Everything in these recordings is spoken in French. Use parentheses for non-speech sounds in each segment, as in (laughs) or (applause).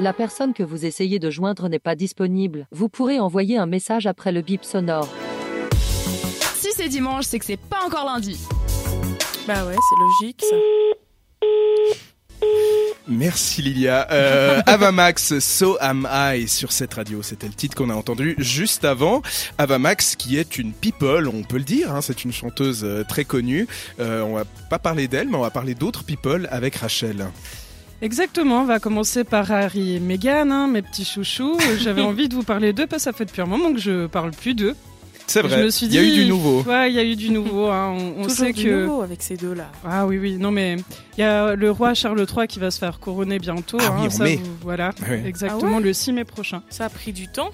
La personne que vous essayez de joindre n'est pas disponible. Vous pourrez envoyer un message après le bip sonore. Si c'est dimanche, c'est que c'est pas encore lundi. Bah ouais, c'est logique ça. Merci Lilia. Euh, (laughs) Avamax, So Am I sur cette radio. C'était le titre qu'on a entendu juste avant. Avamax qui est une people, on peut le dire. Hein, c'est une chanteuse euh, très connue. Euh, on va pas parler d'elle, mais on va parler d'autres people avec Rachel. Exactement, on va commencer par Harry et Meghan, hein, mes petits chouchous. (laughs) J'avais envie de vous parler d'eux parce que ça fait depuis un moment que je parle plus d'eux. C'est vrai. Je me suis il y a dit, eu du nouveau. Ouais, il y a eu du nouveau. hein. On, on Toujours sait du que. nouveau avec ces deux-là. Ah oui, oui. Non, mais il y a le roi Charles III qui va se faire couronner bientôt. Ah oui, hein, en ça, mai. vous- voilà, Ouais. exactement Ah ouais le 6 mai prochain. Ça a pris du temps.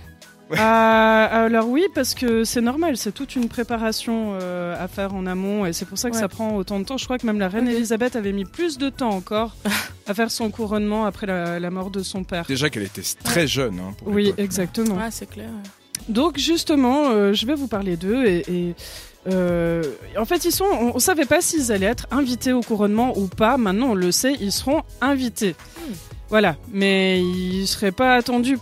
(laughs) Ah, alors oui, parce que c'est normal, c'est toute une préparation euh, à faire en amont et c'est pour ça que Ouais. ça prend autant de temps. Je crois que même la reine Ok. Elisabeth avait mis plus de temps encore (laughs) à faire son couronnement après la, la mort de son père. Déjà qu'elle était très jeune. Hein, pour Oui, exactement. Ouais, c'est clair. Donc justement, euh, je vais vous parler d'eux et, et, euh, en fait ils sont, on, on savait pas s'ils allaient être invités au couronnement ou pas. Maintenant on le sait, ils seront invités. Voilà, mais ils seraient pas attendus,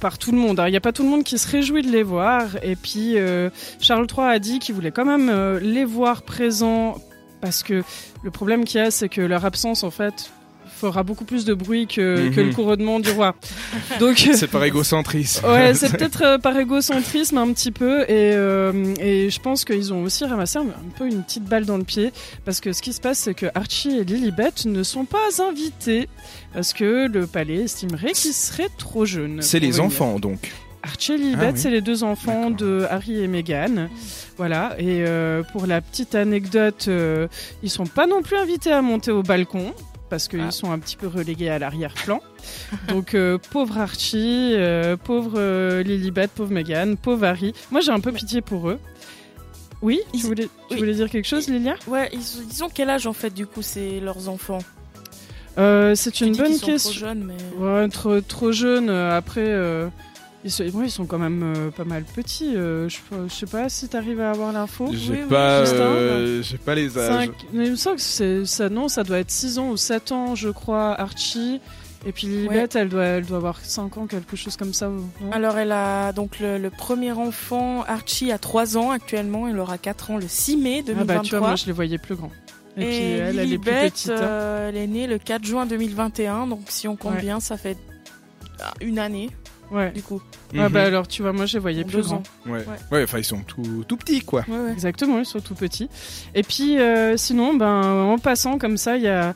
par tout le monde. hein. Il n'y a pas tout le monde qui se réjouit de les voir. Et puis euh, Charles III a dit qu'il voulait quand même euh, les voir présents parce que le problème qu'il y a, c'est que leur absence en fait fera beaucoup plus de bruit que, que Mhm. le couronnement du roi. Donc (laughs) C'est par égocentrisme. (laughs) Ouais, c'est peut-être euh, par égocentrisme un petit peu et, euh, et je pense qu'ils ont aussi ramassé un, un peu une petite balle dans le pied parce que ce qui se passe c'est que Archie et Lilibet ne sont pas invités parce que le palais estimerait qu'ils seraient trop jeunes. C'est les venir. enfants donc. Archie et Lilibet, Ah oui. c'est les deux enfants de Harry et Meghan. Voilà. Et euh, pour la petite anecdote, euh, ils sont pas non plus invités à monter au balcon parce qu'ils Ah. sont un petit peu relégués à l'arrière-plan. Donc euh, pauvre Archie, euh, pauvre euh, Lilibet, pauvre Meghan, pauvre Harry. Moi j'ai un peu pitié pour eux. Oui, tu Ils- voulais, tu oui. voulais dire quelque chose, Lilia? Ouais, ils, ont quel âge en fait du coup c'est leurs enfants? C'est une bonne sont trop question. jeunes, mais Ouais, trop, trop jeune. euh, après, ils, sont, ouais, ils sont quand même euh, pas mal petits. euh, je, je sais pas si t'arrives à avoir l'info. J'ai oui, oui, pas, Justin, euh, j'ai pas les âges. Cinq- mais il me semble que c'est ça. Non, ça doit être 6 ans ou 7 ans, je crois, Archie. Et puis Lilibet, elle, doit, elle doit avoir 5 ans, quelque chose comme ça. Alors elle a donc le, le premier enfant, Archie, a 3 ans actuellement, il aura 4 ans le 6 mai ah 2023. bah tu vois, moi je les voyais plus grands. Et, Et, puis elle, elle est plus petite. hein. euh, elle est née le 4 juin 2021, donc si on compte Ouais. bien, ça fait ah, une année Ouais. du coup. Ah Mhm. bah alors tu vois, moi je les voyais En plus deux grands. ans. Ouais. Ouais. Ouais, enfin ils sont tout, tout petits quoi. Ouais, ouais. Exactement, ils sont tout petits. Et puis, euh, sinon, ben, en passant comme ça, il y a.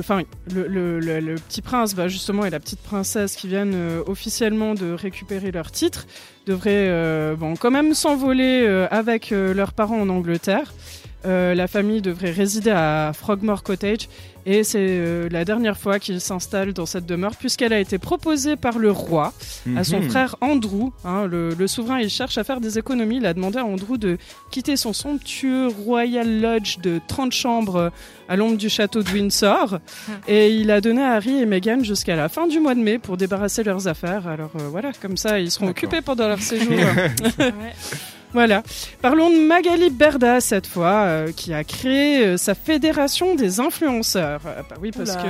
Enfin, le, le- le- le petit prince, bah, justement, et la petite princesse qui viennent euh, officiellement de récupérer leur titre, devraient euh, bon, quand même s'envoler euh, avec euh, leurs parents en Angleterre. Euh, la famille devrait résider à Frogmore Cottage et c'est euh, la dernière fois qu'ils s'installent dans cette demeure puisqu'elle a été proposée par le roi à son Mhm. frère Andrew. hein, le, le souverain, il cherche à faire des économies. Il a demandé à Andrew de quitter son somptueux Royal Lodge de 30 chambres à l'ombre du château de Windsor. et il a donné à Harry et Meghan jusqu'à la fin du mois de mai pour débarrasser leurs affaires. Alors euh, voilà, comme ça, ils seront D'accord. occupés pendant leur séjour. (laughs) Ouais. (laughs) Voilà. Parlons de Magali Berda cette fois, euh, qui a créé euh, sa fédération des influenceurs. Ah bah oui, parce Oula. que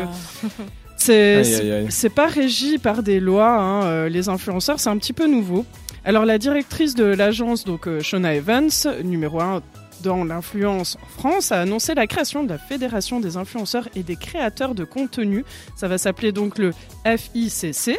c'est pas régi par des lois. hein, euh, les influenceurs, c'est un petit peu nouveau. Alors la directrice de l'agence, donc euh, Shona Evans, numéro 1 dans l'influence en France, a annoncé la création de la Fédération des influenceurs et des créateurs de contenu. Ça va s'appeler donc le FICC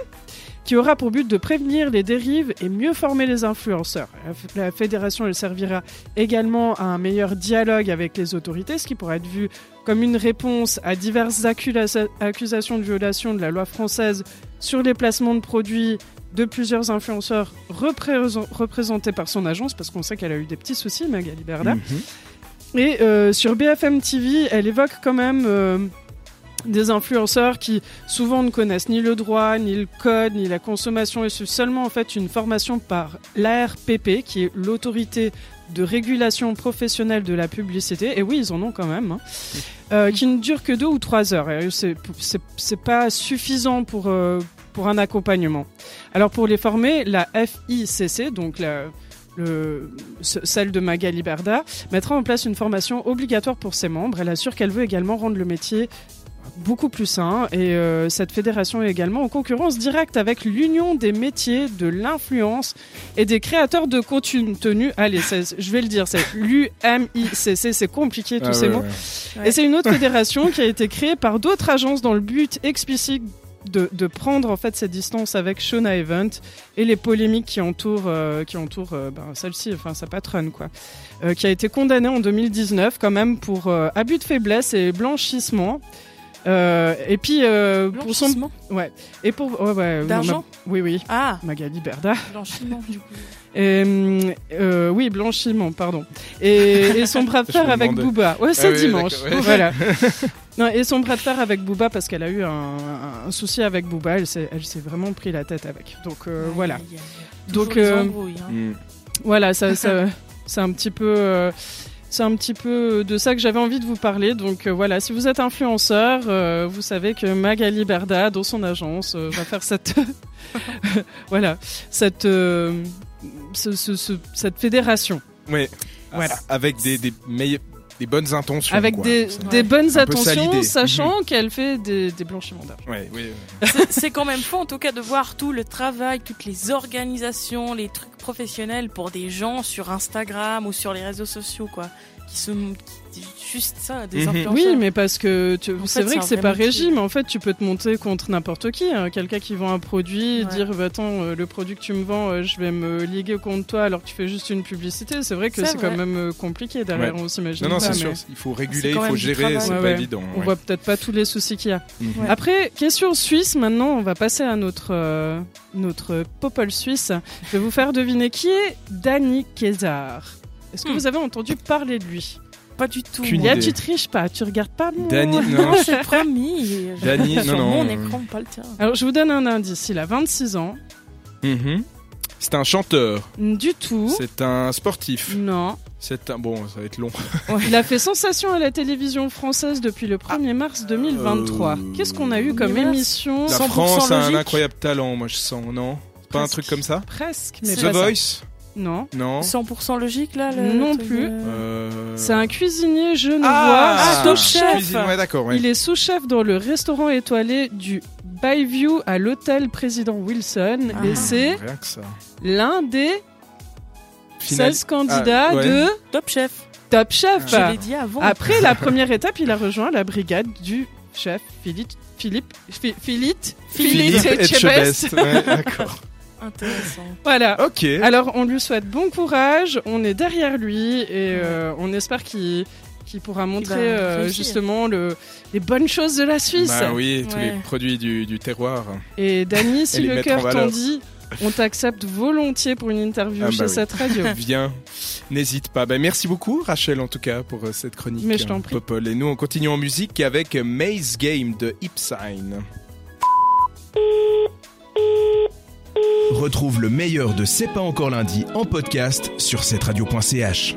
qui aura pour but de prévenir les dérives et mieux former les influenceurs. La fédération elle servira également à un meilleur dialogue avec les autorités, ce qui pourrait être vu comme une réponse à diverses accusations de violation de la loi française sur les placements de produits de plusieurs influenceurs représent- représentés par son agence, parce qu'on sait qu'elle a eu des petits soucis, Magali Berda. Mhm. Et euh, sur BFM TV, elle évoque quand même euh, des influenceurs qui souvent ne connaissent ni le droit, ni le code, ni la consommation, et suivent seulement en fait une formation par l'ARPP, qui est l'autorité de régulation professionnelle de la publicité. Et oui, ils en ont quand même. hein. Euh, qui ne dure que deux ou trois heures. C'est pas suffisant pour, euh, pour un accompagnement. Alors pour les former, la FICC, donc la, le, ce- celle de Magali Berda, mettra en place une formation obligatoire pour ses membres. Elle assure qu'elle veut également rendre le métier beaucoup plus sain. Et euh, cette fédération est également en concurrence directe avec l'Union des métiers de l'influence et des créateurs de contenu. Allez, je vais le dire, c'est l'UMICC, c'est compliqué tous Ah ces ouais, mots. ouais. Et c'est une autre fédération qui a été (laughs) créée par d'autres agences dans le but explicite de, de prendre en fait cette distance avec Shona Event et les polémiques qui entourent, euh, qui entourent euh, ben, celle-ci, enfin sa patronne quoi, euh, qui a été condamnée en 2019 quand même pour abus de faiblesse et blanchissement. Euh, et puis euh, pour son ouais et pour ouais, ouais, D'argent ma- oui oui Ah, Magali Berda blanchiment du coup. (laughs) et, euh, oui, blanchiment, pardon. Et, et son bras de fer avec. Booba. Ouais, c'est Ah oui, dimanche. ouais. Voilà. (laughs) Non, et son bras de fer avec Booba parce qu'elle a eu un, un- un souci avec Booba. Elle s'est, elle s'est vraiment pris la tête avec. Donc euh, voilà. Donc, euh, hein. Mm. Voilà, ça, ça- (laughs) c'est un petit peu. C'est un petit peu de ça que j'avais envie de vous parler. Donc euh, voilà, si vous êtes influenceur, euh, vous savez que Magali Berda, dans son agence, euh, va faire cette, (laughs) (laughs) voilà, cette, ce- ce- ce- cette fédération. Oui. Voilà. Avec des, des, meille- des bonnes intentions. avec quoi. des, bonnes attentions, l'idée. sachant qu'elle fait des, des blanchiments d'argent. Ouais, oui, oui. C'est- C'est quand même fou en tout cas de voir tout le travail, toutes les organisations, les trucs professionnels pour des gens sur Instagram ou sur les réseaux sociaux quoi, qui se qui- juste ça, des Mhm. influenceurs. Oui, mais parce que c'est fait, vrai c'est que c'est pas régime. En fait, tu peux te monter contre n'importe qui. hein. Quelqu'un qui vend un produit, Ouais. dire bah, attends, euh, le produit que tu me vends, euh, je vais me liguer contre toi alors que tu fais juste une publicité. C'est vrai que C'est c'est quand même euh, compliqué derrière. On s'imagine. Non, non, pas, c'est mais sûr. Il faut réguler, il faut gérer, c'est Ouais, pas ouais. évident. On voit peut-être pas tous les soucis qu'il y a. Mhm. Ouais. Après, question suisse, maintenant, on va passer à notre, euh, notre popole suisse. Je vais vous faire deviner qui est Danny Kézar. Est-ce que Hmm. vous avez entendu parler de lui? Pas du tout. Là, tu triches pas, tu regardes pas mon... Danny, (laughs) Non, non. je suis promis. Danny, sur non, mon non. écran, pas le tien. Alors, je vous donne un indice. Il a 26 ans. Mhm. C'est un chanteur. Du tout. C'est un sportif. Non. C'est un bon, ça va être long. (laughs) Il a fait sensation à la télévision française depuis le 1er mars 2023. Euh, Qu'est-ce qu'on a eu comme émission La 100% France a un incroyable talent, moi je sens, non? Pas un truc comme ça? Presque, mais The ça. Non. Non. 100% logique là le Non plus. de- Euh... C'est un cuisinier genevois, Ah, sous-chef. Ouais, d'accord. ouais. Il est sous-chef dans le restaurant étoilé du Bayview à l'hôtel Président Wilson. Ah. Et c'est l'un des Final- 16 candidats Ah, ouais. de Top Chef. Top Chef. Je l'ai dit avant. Après (laughs) la première étape, il a rejoint la brigade du chef Philippe Philippe Phi- Philippe Philippe. Ouais, d'accord. Intéressant. Voilà. Ok. Alors on lui souhaite bon courage, on est derrière lui et euh, on espère qu'il qu'il pourra montrer euh, justement le, les bonnes choses de la Suisse. Bah oui, tous Ouais. les produits du, du terroir. Et Dany, si le cœur t'en dit, on t'accepte volontiers pour une interview Ah chez bah oui. cette radio. (laughs) Viens, n'hésite pas. Ben, merci beaucoup Rachel en tout cas pour euh, cette chronique. Mais je t'en prie. Popol. Et nous on continue en musique avec Maze Game de Ipsign. Retrouve le meilleur de C'est pas encore lundi en podcast sur cette radio.ch.